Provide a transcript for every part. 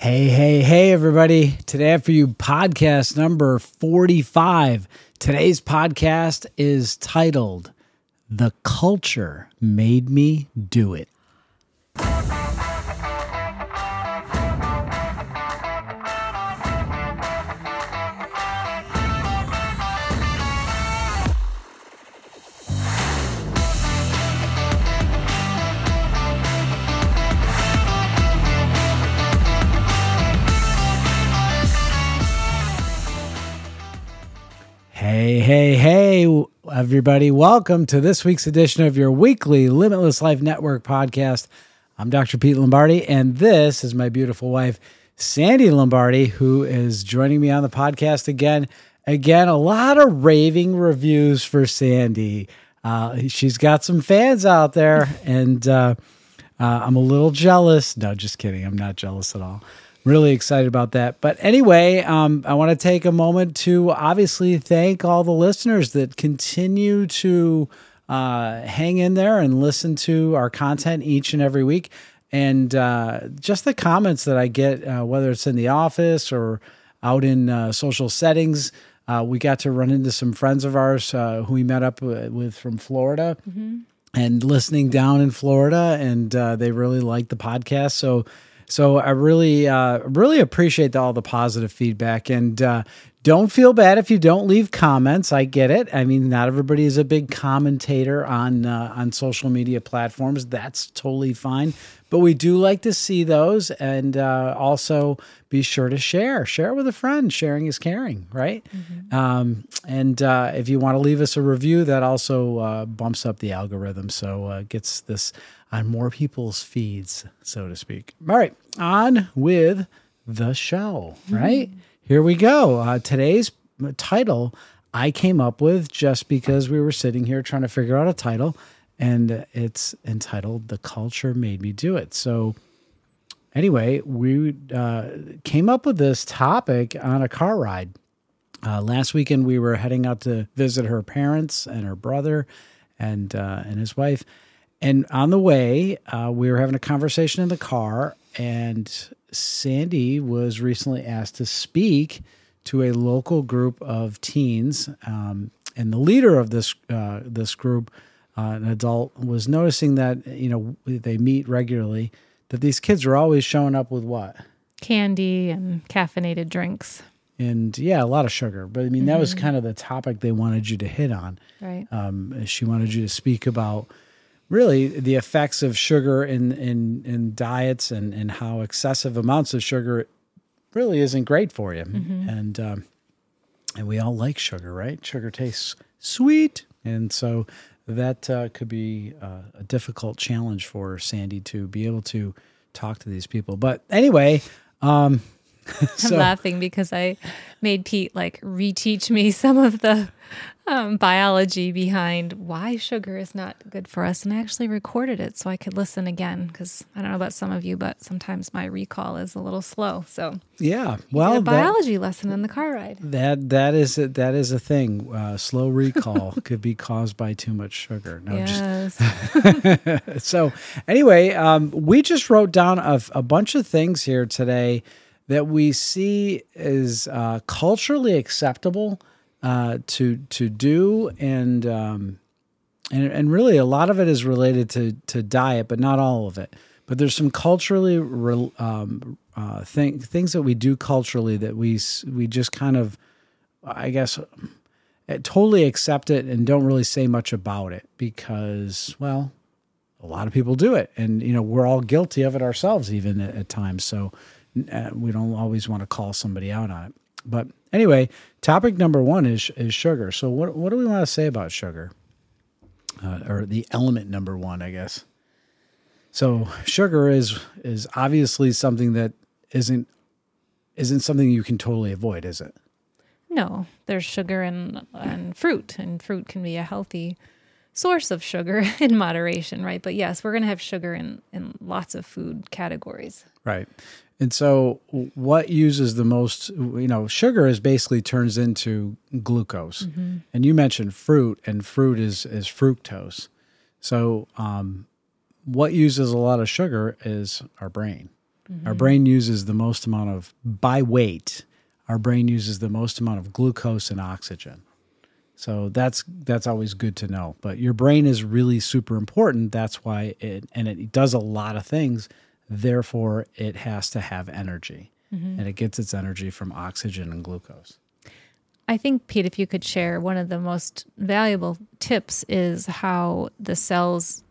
Hey, hey, hey, everybody. Today, for you, podcast number 45. Today's podcast is titled The Culture Made Me Do It. Hey, hey, hey, everybody. Welcome to this week's edition of your weekly Limitless Life Network podcast. I'm Dr. Pete Lombardi, and this is my beautiful wife, Sandy Lombardi, who is joining me on the podcast again. Again, a lot of raving reviews for Sandy. Uh, she's got some fans out there, and uh, uh, I'm a little jealous. No, just kidding. I'm not jealous at all really excited about that. But anyway, um, I want to take a moment to obviously thank all the listeners that continue to uh, hang in there and listen to our content each and every week. And uh, just the comments that I get, uh, whether it's in the office or out in uh, social settings. Uh, we got to run into some friends of ours uh, who we met up with from Florida. Mm-hmm. And listening down in Florida, and they really liked the podcast. So, so I really, uh, really appreciate all the positive feedback, and uh, don't feel bad if you don't leave comments. I get it. I mean, not everybody is a big commentator on uh, on social media platforms. That's totally fine. But we do like to see those, and uh, also be sure to share. Share with a friend. Sharing is caring, right? Mm-hmm. Um, and uh, if you want to leave us a review, that also uh, bumps up the algorithm, so uh, gets this on more people's feeds, so to speak. All right, on with the show, right? Mm-hmm. Here we go. Uh, today's title I came up with just because we were sitting here trying to figure out a title, and it's entitled The Culture Made Me Do It. So, anyway, we uh, came up with this topic on a car ride. Uh, last weekend, we were heading out to visit her parents and her brother and uh, and his wife and on the way, uh, we were having a conversation in the car, and Sandy was recently asked to speak to a local group of teens. Um, and the leader of this uh, this group, uh, an adult, was noticing that you know they meet regularly. That these kids are always showing up with what candy and caffeinated drinks and yeah, a lot of sugar. But I mean, mm-hmm. that was mm-hmm. kind of the topic they wanted you to hit on. Right. Um, she wanted you to speak about really the effects of sugar in in, in diets and and how excessive amounts of sugar really isn't great for you. Mm-hmm. And um, and we all like sugar, right? Sugar tastes sweet, and so that uh, could be uh, a difficult challenge for Sandy to be able to talk to these people. But anyway. Um, so, I'm laughing because I made Pete like reteach me some of the um, biology behind why sugar is not good for us. And I actually recorded it so I could listen again because I don't know about some of you, but sometimes my recall is a little slow. So yeah, well, a biology that, lesson in the car ride. That that is a, that is a thing. Uh, slow recall could be caused by too much sugar. No, yes. Just so anyway, um, we just wrote down a, a bunch of things here today that we see as uh, culturally acceptable uh, to to do, and um, and and really a lot of it is related to to diet, but not all of it. But there's some culturally re, um, uh, thing, things that we do culturally that we we just kind of, I guess, eh, totally accept it and don't really say much about it because, well, a lot of people do it, and you know we're all guilty of it ourselves, even at, at times. So uh, we don't always want to call somebody out on it. But anyway, topic number one is is sugar. So what what do we want to say about sugar, uh, or the element number one, I guess. So sugar is is obviously something that isn't isn't something you can totally avoid, is it? No, there's sugar in in fruit, and fruit can be a healthy source of sugar in moderation, right? But yes, we're going to have sugar in in lots of food categories. Right. And so, what uses the most? You know, sugar is basically turns into glucose. Mm-hmm. And you mentioned fruit, and fruit is is fructose. So, um, what uses a lot of sugar is our brain. Our brain uses the most amount of, by weight, our brain uses the most amount of glucose and oxygen. So that's that's always good to know. But your brain is really super important. That's why it and it does a lot of things. Therefore, it has to have energy, and it gets its energy from oxygen and glucose. I think, Pete, if you could share one of the most valuable tips is how the cells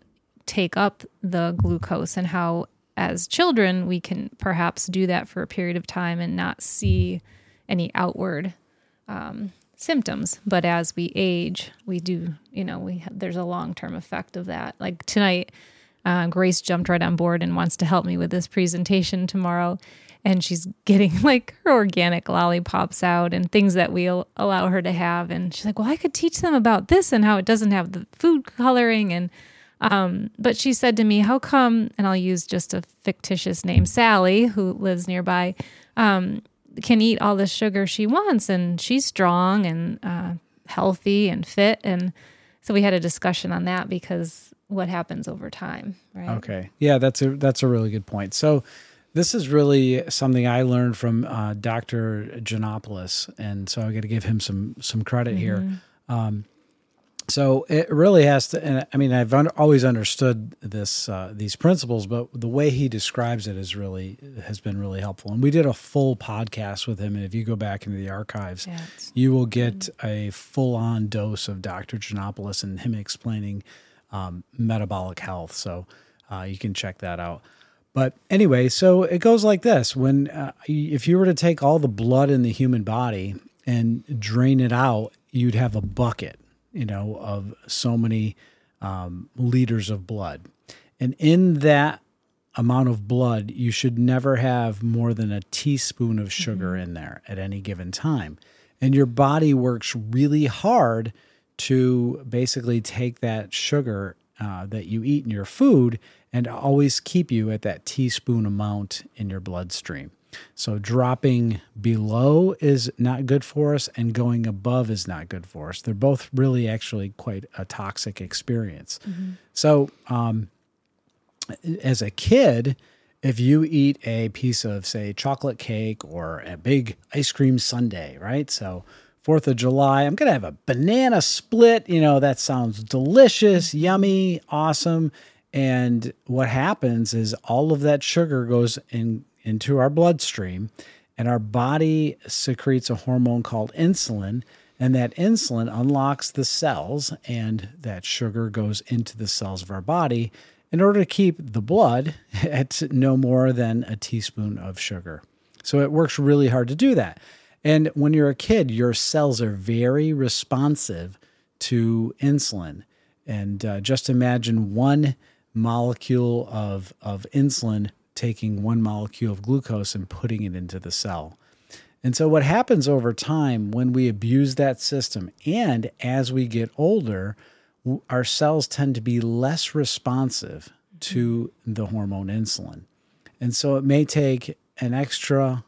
take up the glucose and how, as children, we can perhaps do that for a period of time and not see any outward um, symptoms. But as we age, we do, you know, we have, there's a long term effect of that. Like tonight, uh, Grace jumped right on board and wants to help me with this presentation tomorrow. And she's getting like her organic lollipops out and things that we'll allow her to have. And she's like, Well, I could teach them about this and how it doesn't have the food coloring. And, um, but she said to me, How come, and I'll use just a fictitious name, Sally, who lives nearby, um, can eat all the sugar she wants and she's strong and uh, healthy and fit. And so we had a discussion on that because what happens over time, right? Okay. Yeah, that's a that's a really good point. So this is really something I learned from uh, Dr. Janopoulos, and so I got to give him some some credit here. Um, so it really has to. And I mean, I've un- always understood this uh, these principles, but the way he describes it is really has been really helpful. And we did a full podcast with him, and if you go back into the archives, Yeah, you will get a full on dose of Dr. Janopoulos and him explaining um, metabolic health. So uh, you can check that out. But anyway, so it goes like this: when uh, if you were to take all the blood in the human body and drain it out, you'd have a bucket, you know, of so many um, liters of blood, and in that amount of blood, you should never have more than a teaspoon of sugar in there at any given time. And your body works really hard to basically take that sugar uh, that you eat in your food and always keep you at that teaspoon amount in your bloodstream. So dropping below is not good for us, and going above is not good for us. They're both really actually quite a toxic experience. So, um, as a kid, if you eat a piece of, say, chocolate cake or a big ice cream sundae, right? So, Fourth of July, I'm to have a banana split. You know, that sounds delicious, yummy, awesome. And what happens is all of that sugar goes in into our bloodstream, and our body secretes a hormone called insulin. And that insulin unlocks the cells, and that sugar goes into the cells of our body in order to keep the blood at no more than a teaspoon of sugar. So it works really hard to do that. And when you're a kid, your cells are very responsive to insulin. And uh, just imagine one molecule of, of insulin taking one molecule of glucose and putting it into the cell. And so, what happens over time when we abuse that system and as we get older, our cells tend to be less responsive to the hormone insulin. And so, it may take an extra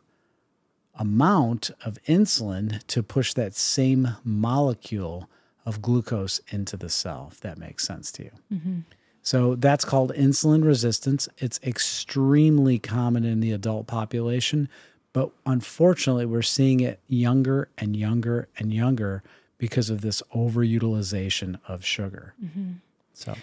amount of insulin to push that same molecule of glucose into the cell, if that makes sense to you. Mm-hmm. So that's called insulin resistance. It's extremely common in the adult population, but unfortunately, we're seeing it younger and younger and younger because of this overutilization of sugar. Mm-hmm. So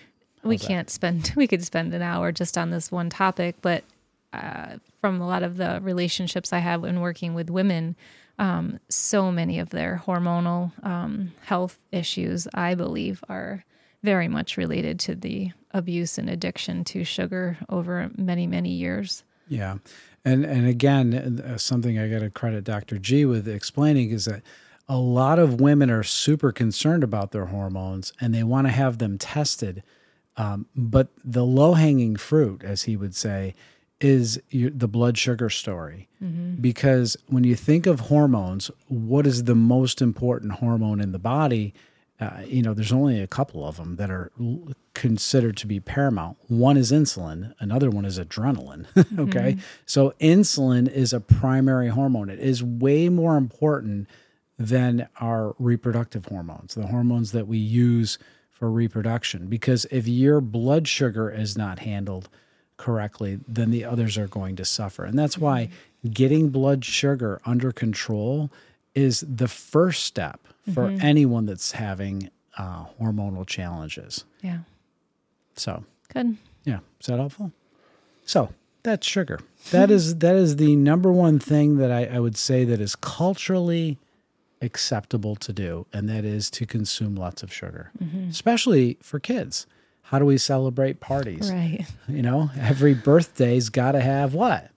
we can't spend we could spend an hour just on this one topic but uh, from a lot of the relationships i have when working with women um, so many of their hormonal um, health issues i believe are very much related to the abuse and addiction to sugar over many many years Yeah, and and again, uh, something I got to credit Dr. G with explaining is that a lot of women are super concerned about their hormones and they want to have them tested. Um, but the low hanging fruit, as he would say, is your, the blood sugar story. Because when you think of hormones, what is the most important hormone in the body? Uh, you know, there's only a couple of them that are l- considered to be paramount. One is insulin, another one is adrenaline. okay. So, insulin is a primary hormone. It is way more important than our reproductive hormones, the hormones that we use for reproduction. Because if your blood sugar is not handled correctly, then the others are going to suffer. And that's why getting blood sugar under control is the first step for anyone that's having uh, hormonal challenges. Yeah. So, Good. yeah, is that helpful? So that's sugar. That is that is the number one thing that I, I would say that is culturally acceptable to do, and that is to consume lots of sugar, especially for kids. How do we celebrate parties? Right. You know, every birthday's got to have what?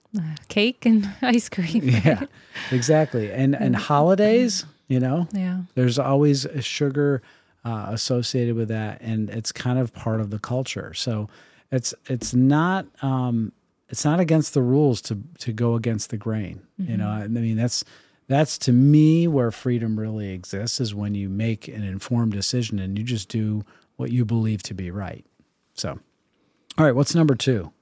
Cake and ice cream. Yeah, exactly. And and holidays, you know, Yeah. there's always a sugar uh, associated with that, and it's kind of part of the culture. So it's it's not um, it's not against the rules to to go against the grain. You know, I mean that's that's to me where freedom really exists is when you make an informed decision and you just do what you believe to be right. So, all right, what's number two?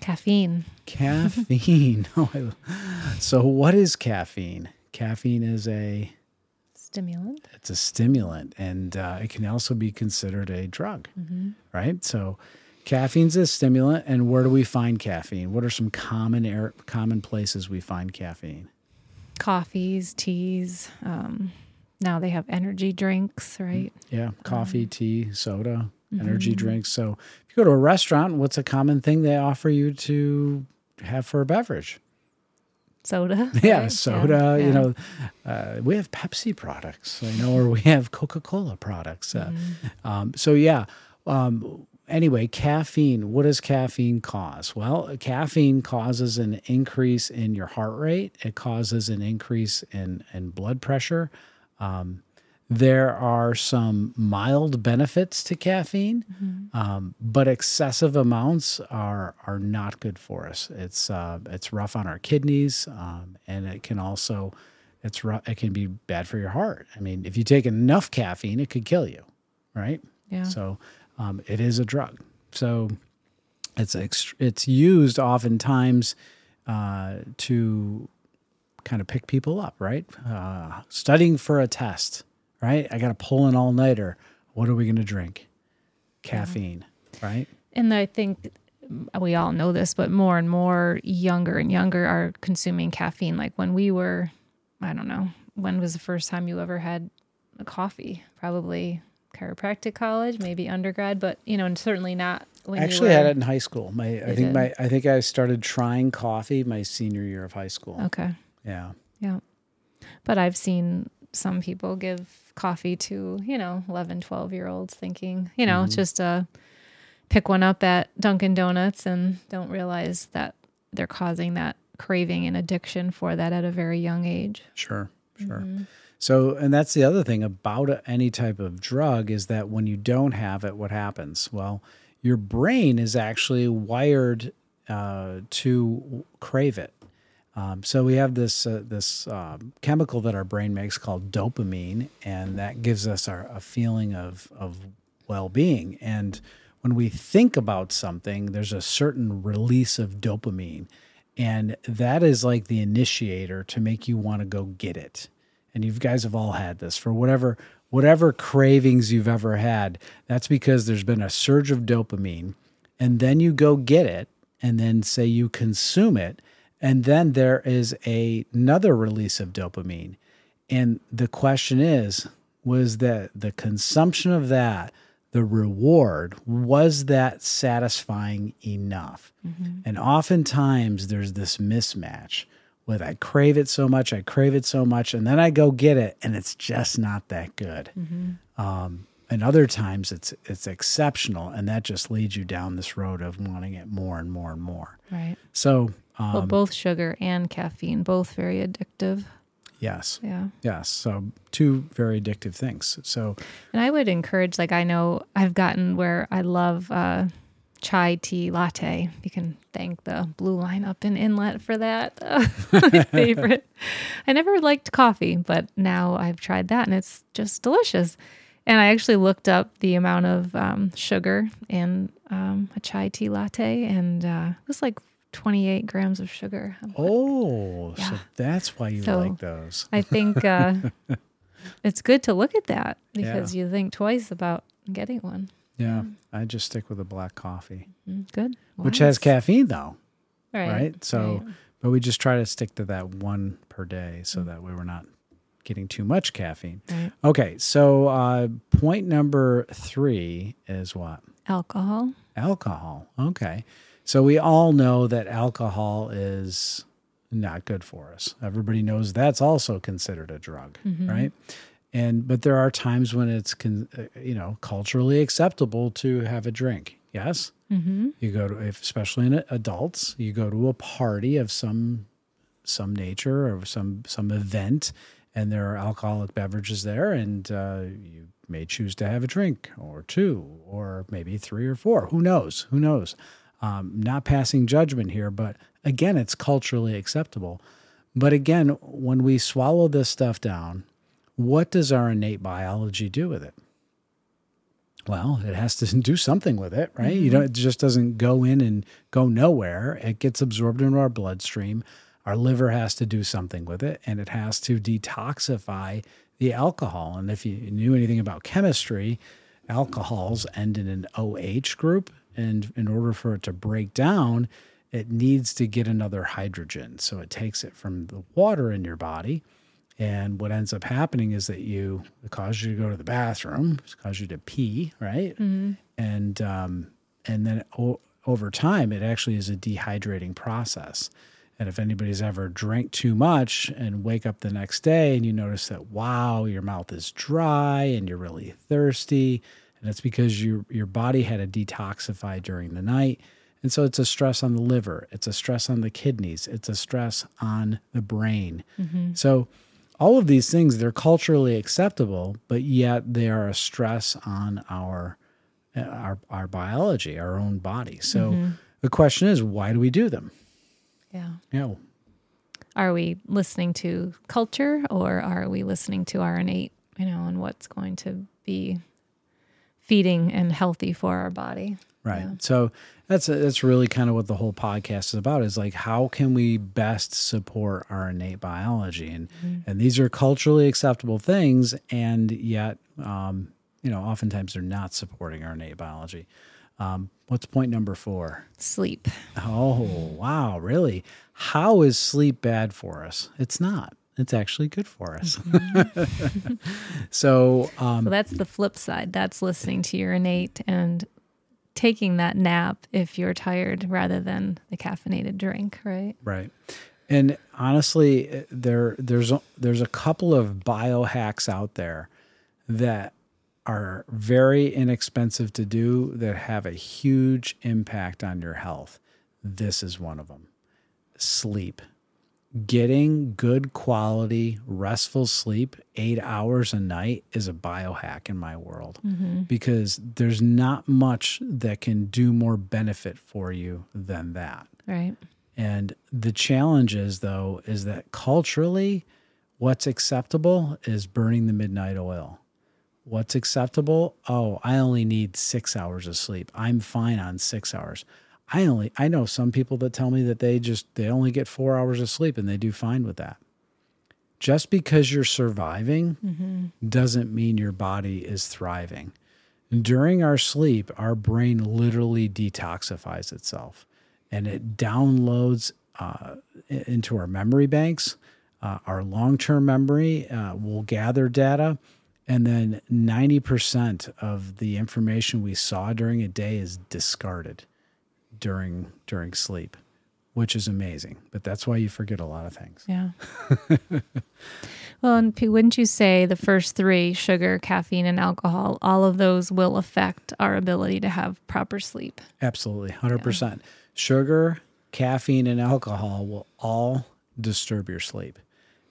Caffeine. Caffeine. Oh, so what is caffeine? Caffeine is a Stimulant. it's a stimulant and uh, it can also be considered a drug right so caffeine's a stimulant and where do we find caffeine what are some common air, common places we find caffeine Coffees, teas. Um, now they have energy drinks, right? yeah coffee tea soda energy drinks so if you go to a restaurant what's a common thing they offer you to have for a beverage Soda. yeah right? soda Yeah. you know uh, we have pepsi products you know or we have coca-cola products uh, um, so yeah um, anyway caffeine what does caffeine cause well caffeine causes an increase in your heart rate it causes an increase in, in blood pressure um, there are some mild benefits to caffeine, um, but excessive amounts are are not good for us. It's uh, it's rough on our kidneys, um, and it can also it's rough, it can be bad for your heart. I mean, if you take enough caffeine, it could kill you, right? Yeah. So um, it is a drug. So it's ext- it's used oftentimes uh, to kind of pick people up, right? Uh, studying for a test, right? I got to pull an all nighter. What are we going to drink? Caffeine, right? And I think we all know this, but more and more younger and younger are consuming caffeine. Like when we were, I don't know, when was the first time you ever had a coffee? Probably chiropractic college, maybe undergrad, but you know, and certainly not when I actually you were, had it in high school. My I think did? my I think I started trying coffee my senior year of high school. Okay. Yeah. Yeah. But I've seen some people give coffee to, you know, 11, 12 year olds thinking, you know, Mm-hmm. just uh, pick one up at Dunkin' Donuts and don't realize that they're causing that craving and addiction for that at a very young age. Sure, sure. So, and that's the other thing about any type of drug is that when you don't have it, what happens? Well, your brain is actually wired uh, to crave it. Um, so we have this uh, this um, chemical that our brain makes called dopamine, and that gives us our, a feeling of of well being. And when we think about something, there's a certain release of dopamine, and that is like the initiator to make you want to go get it. And you guys have all had this for whatever whatever cravings you've ever had. That's because there's been a surge of dopamine, and then you go get it, and then say you consume it, and then there is a, another release of dopamine. And the question is, was that the consumption of that, the reward, was that satisfying enough? And oftentimes there's this mismatch with I crave it so much, I crave it so much, and then I go get it, and it's just not that good. Um, and other times it's it's exceptional, and that just leads you down this road of wanting it more and more and more. Right. So, um, Well, both sugar and caffeine, both very addictive. yes, Yeah. yes. So two very addictive things. So And I would encourage, like, I know I've gotten where I love uh, chai tea latte. You can thank the blue line up in Inlet for that. my favorite. I never liked coffee, but now I've tried that and it's just delicious. And I actually looked up the amount of um, sugar in um, a chai tea latte, and uh, it was like 28 grams of sugar. Like, oh, so that's why you So- like those. I think uh, it's good to look at that because you think twice about getting one. Yeah, I just stick with the black coffee, Mm, Good. which has caffeine though, right. right? So, right. but we just try to stick to that one per day so that way we're not getting too much caffeine. Right. Okay, so uh, point number three is what? Alcohol. Alcohol. Okay. So we all know that alcohol is not good for us. Everybody knows that's also considered a drug, right? And but there are times when it's con, uh, you know culturally acceptable to have a drink. Yes. Mm-hmm. You go to, if, especially in adults, you go to a party of some some nature or some some event, and there are alcoholic beverages there, and uh, you may choose to have a drink or two, or maybe three or four. Who knows? Who knows? Um, not passing judgment here, but again, it's culturally acceptable. But again, when we swallow this stuff down, what does our innate biology do with it? Well, it has to do something with it, right? You don't it just doesn't go in and go nowhere. It gets absorbed into our bloodstream. Our liver has to do something with it and it has to detoxify the alcohol. And if you knew anything about chemistry, alcohols end in an OH group and in order for it to break down, it needs to get another hydrogen. So it takes it from the water in your body and what ends up happening is that you it causes you to go to the bathroom, it causes you to pee, right? And um, and then o- over time, it actually is a dehydrating process. And if anybody's ever drank too much and wake up the next day and you notice that wow, your mouth is dry and you're really thirsty, and it's because your your body had to detoxify during the night. And so it's a stress on the liver, it's a stress on the kidneys, it's a stress on the brain. Mm-hmm. So all of these things they're culturally acceptable, but yet they are a stress on our uh, our our biology, our own body. So mm-hmm. the question is, why do we do them? Yeah. Know, Are we listening to culture or are we listening to our innate, you know, and what's going to be feeding and healthy for our body? right. So that's that's really kind of what the whole podcast is about. Is like how can we best support our innate biology, and and these are culturally acceptable things, and yet, um, you know, oftentimes they're not supporting our innate biology. Um, what's point number four? Sleep. Oh, wow, really? How is sleep bad for us? It's not. It's actually good for us. so, um, So that's the flip side. That's listening to your innate and taking that nap if you're tired rather than the caffeinated drink, right? right. And honestly, there there's a, there's a couple of biohacks out there that are very inexpensive to do that have a huge impact on your health. This is one of them. Sleep. Getting good quality, restful sleep, eight hours a night, is a biohack in my world mm-hmm. because there's not much that can do more benefit for you than that. Right. And the challenge is, though, is that culturally, what's acceptable is burning the midnight oil. What's acceptable? Oh, I only need six hours of sleep. I'm fine on six hours. I only I know some people that tell me that they just they only get four hours of sleep and they do fine with that. Just because you're surviving doesn't mean your body is thriving. During our sleep, our brain literally detoxifies itself and it downloads uh, into our memory banks. Uh, our long term memory uh, will gather data, and then 90% of the information we saw during a day is discarded during during sleep, which is amazing. But that's why you forget a lot of things. Yeah. well, and P- wouldn't you say the first three sugar, caffeine, and alcohol, all of those will affect our ability to have proper sleep? Absolutely, 100%. Sugar, caffeine, and alcohol will all disturb your sleep.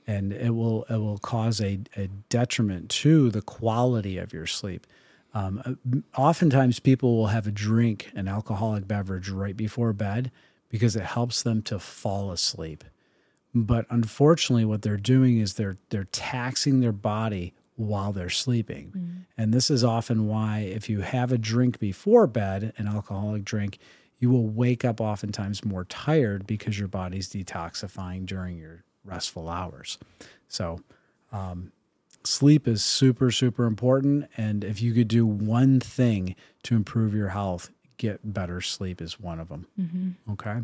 And it will it will cause a, a detriment to the quality of your sleep. Um, uh, oftentimes, people will have a drink, an alcoholic beverage, right before bed because it helps them to fall asleep. But unfortunately, what they're doing is they're they're taxing their body while they're sleeping. And this is often why if you have a drink before bed, an alcoholic drink, you will wake up oftentimes more tired because your body's detoxifying during your restful hours. So um, sleep is super, super important. And if you could do one thing to improve your health, get better sleep is one of them. Okay.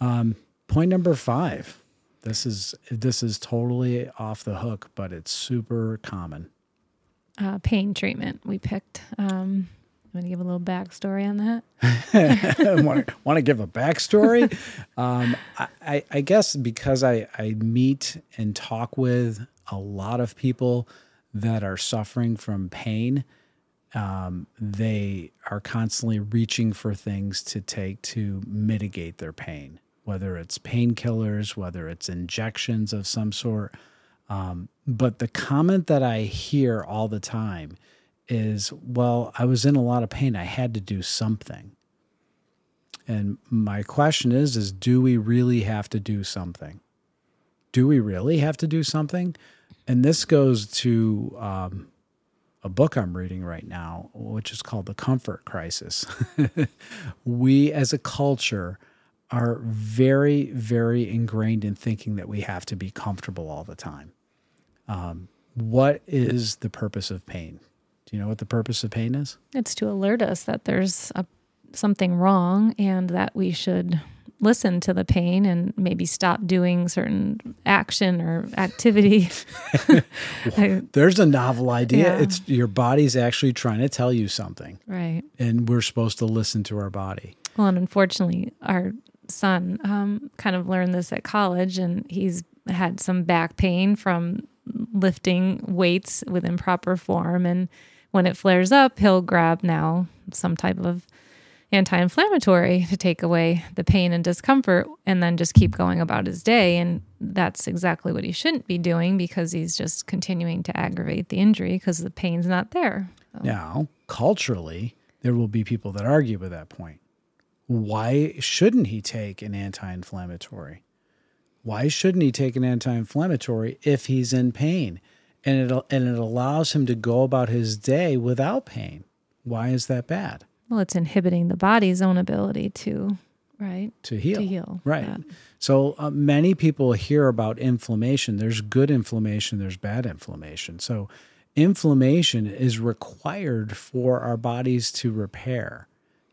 Um, point number five. This is this is totally off the hook, but it's super common. Uh, pain treatment we picked. Um, I'm going to give a little backstory on that. want, to, want to give a backstory? Um, I, I, I guess because I, I meet and talk with a lot of people that are suffering from pain, um, they are constantly reaching for things to take to mitigate their pain, whether it's painkillers, whether it's injections of some sort. Um, but the comment that I hear all the time is, well, I was in a lot of pain. I had to do something. And my question is, is do we really have to do something? Do we really have to do something? And this goes to um, a book I'm reading right now, which is called The Comfort Crisis. we as a culture are very, very ingrained in thinking that we have to be comfortable all the time. Um, what is the purpose of pain? Do you know what the purpose of pain is? It's to alert us that there's a, something wrong and that we should listen to the pain and maybe stop doing certain action or activity. I- There's a novel idea. Yeah. It's your body's actually trying to tell you something, right. and we're supposed to listen to our body. Well, and unfortunately, our son um, kind of learned this at college, and he's had some back pain from lifting weights with improper form. And when it flares up, he'll grab now some type of anti inflammatory to take away the pain and discomfort and then just keep going about his day. And that's exactly what he shouldn't be doing because he's just continuing to aggravate the injury because the pain's not there. Now, culturally, there will be people that argue with that point. Why shouldn't he take an anti inflammatory? Why shouldn't he take an anti inflammatory if he's in pain? And it, and it allows him to go about his day without pain. Why is that bad? Well, it's inhibiting the body's own ability to, right? To heal. To heal, Right. yeah. So uh, many people hear about inflammation. There's good inflammation, there's bad inflammation. So inflammation is required for our bodies to repair.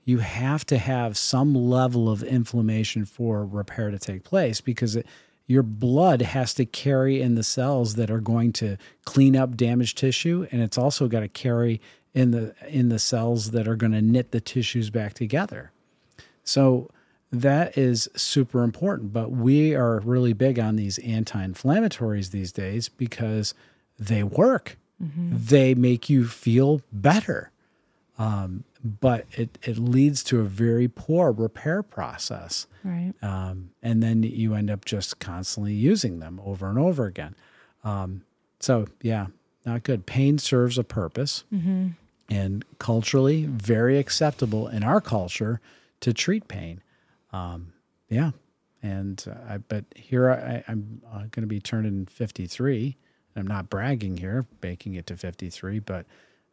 You have to have some level of inflammation for repair to take place because it, your blood has to carry in the cells that are going to clean up damaged tissue and it's also got to carry in the in the cells that are going to knit the tissues back together. So that is super important. But we are really big on these anti inflammatories these days because they work, they make you feel better. Um, but it, it leads to a very poor repair process. Right. Um, and then you end up just constantly using them over and over again. Um, so, yeah, not good. Pain serves a purpose and culturally very acceptable in our culture to treat pain. Um, yeah. And uh, I, but here I, I'm uh, going to be turning 53. I'm not bragging here, making it to 53, but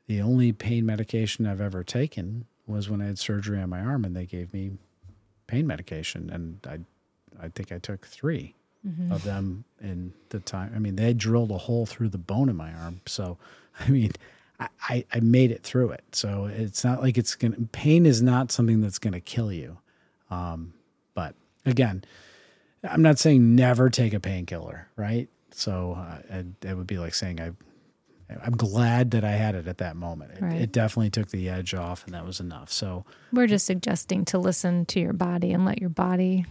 the only pain medication I've ever taken was when I had surgery on my arm and they gave me pain medication. And I, I think I took 3 of them in the time. I mean, they drilled a hole through the bone in my arm. So, I mean, I, I, made it through it. So it's not like it's going to, pain is not something that's going to kill you. Um, but again, I'm not saying never take a painkiller, right? So uh, it, it would be like saying I, I'm glad that I had it at that moment. It, Right. it definitely took the edge off, and that was enough. So We're just suggesting to listen to your body and let your body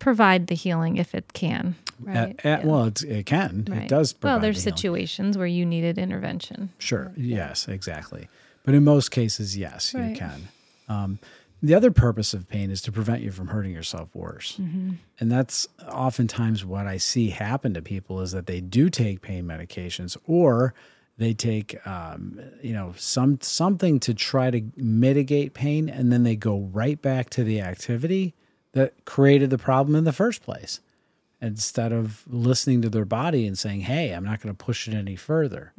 provide the healing if it can. Right. at, at- Yeah. well, it's, it can, Right. it does. Well, there's the situations where you needed intervention. Sure. Yes, exactly. But in most cases, yes, you can. Um, the other purpose of pain is to prevent you from hurting yourself worse. And that's oftentimes what I see happen to people is that they do take pain medications or they take, um, you know, some something to try to mitigate pain, and then they go right back to the activity that created the problem in the first place instead of listening to their body and saying, "Hey, I'm not going to push it any further."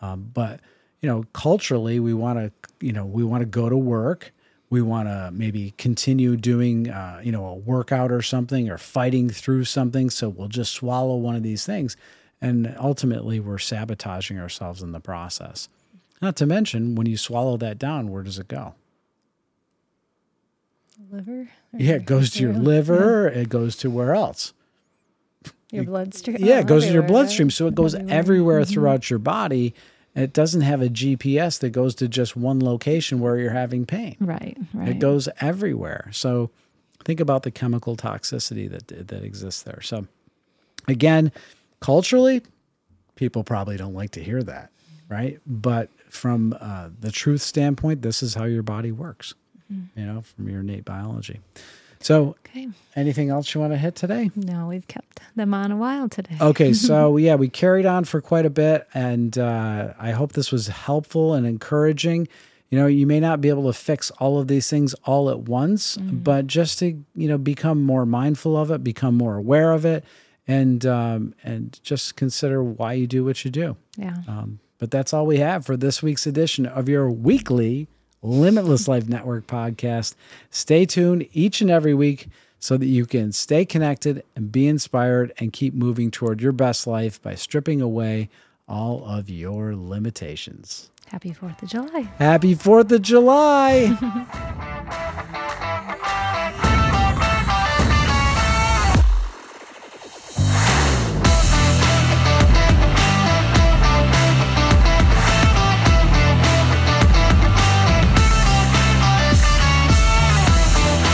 Um, but you know, culturally, we want to, you know, we want to go to work. We want to maybe continue doing, uh, you know, a workout or something, or fighting through something. So we'll just swallow one of these things, And ultimately, we're sabotaging ourselves in the process. Not to mention, when you swallow that down, where does it go? Liver? Yeah, it goes to your liver. It goes to where else? Your bloodstream. Yeah, oh, it goes to your everywhere. bloodstream. So it goes everywhere throughout your body. It doesn't have a GPS that goes to just one location where you're having pain. Right, right. It goes everywhere. So think about the chemical toxicity that that exists there. So again, culturally, people probably don't like to hear that, right? But from uh, the truth standpoint, this is how your body works. You know, from your innate biology. So, Okay. anything else you want to hit today? No, we've kept them on a while today. Okay, so yeah, we carried on for quite a bit, and uh, I hope this was helpful and encouraging. You know, you may not be able to fix all of these things all at once, but just to you know become more mindful of it, become more aware of it, and um, and just consider why you do what you do. Yeah. Um, but that's all we have for this week's edition of your weekly Limitless Life Network podcast. Stay tuned each and every week so that you can stay connected and be inspired and keep moving toward your best life by stripping away all of your limitations. Happy 4th of July. Happy 4th of July!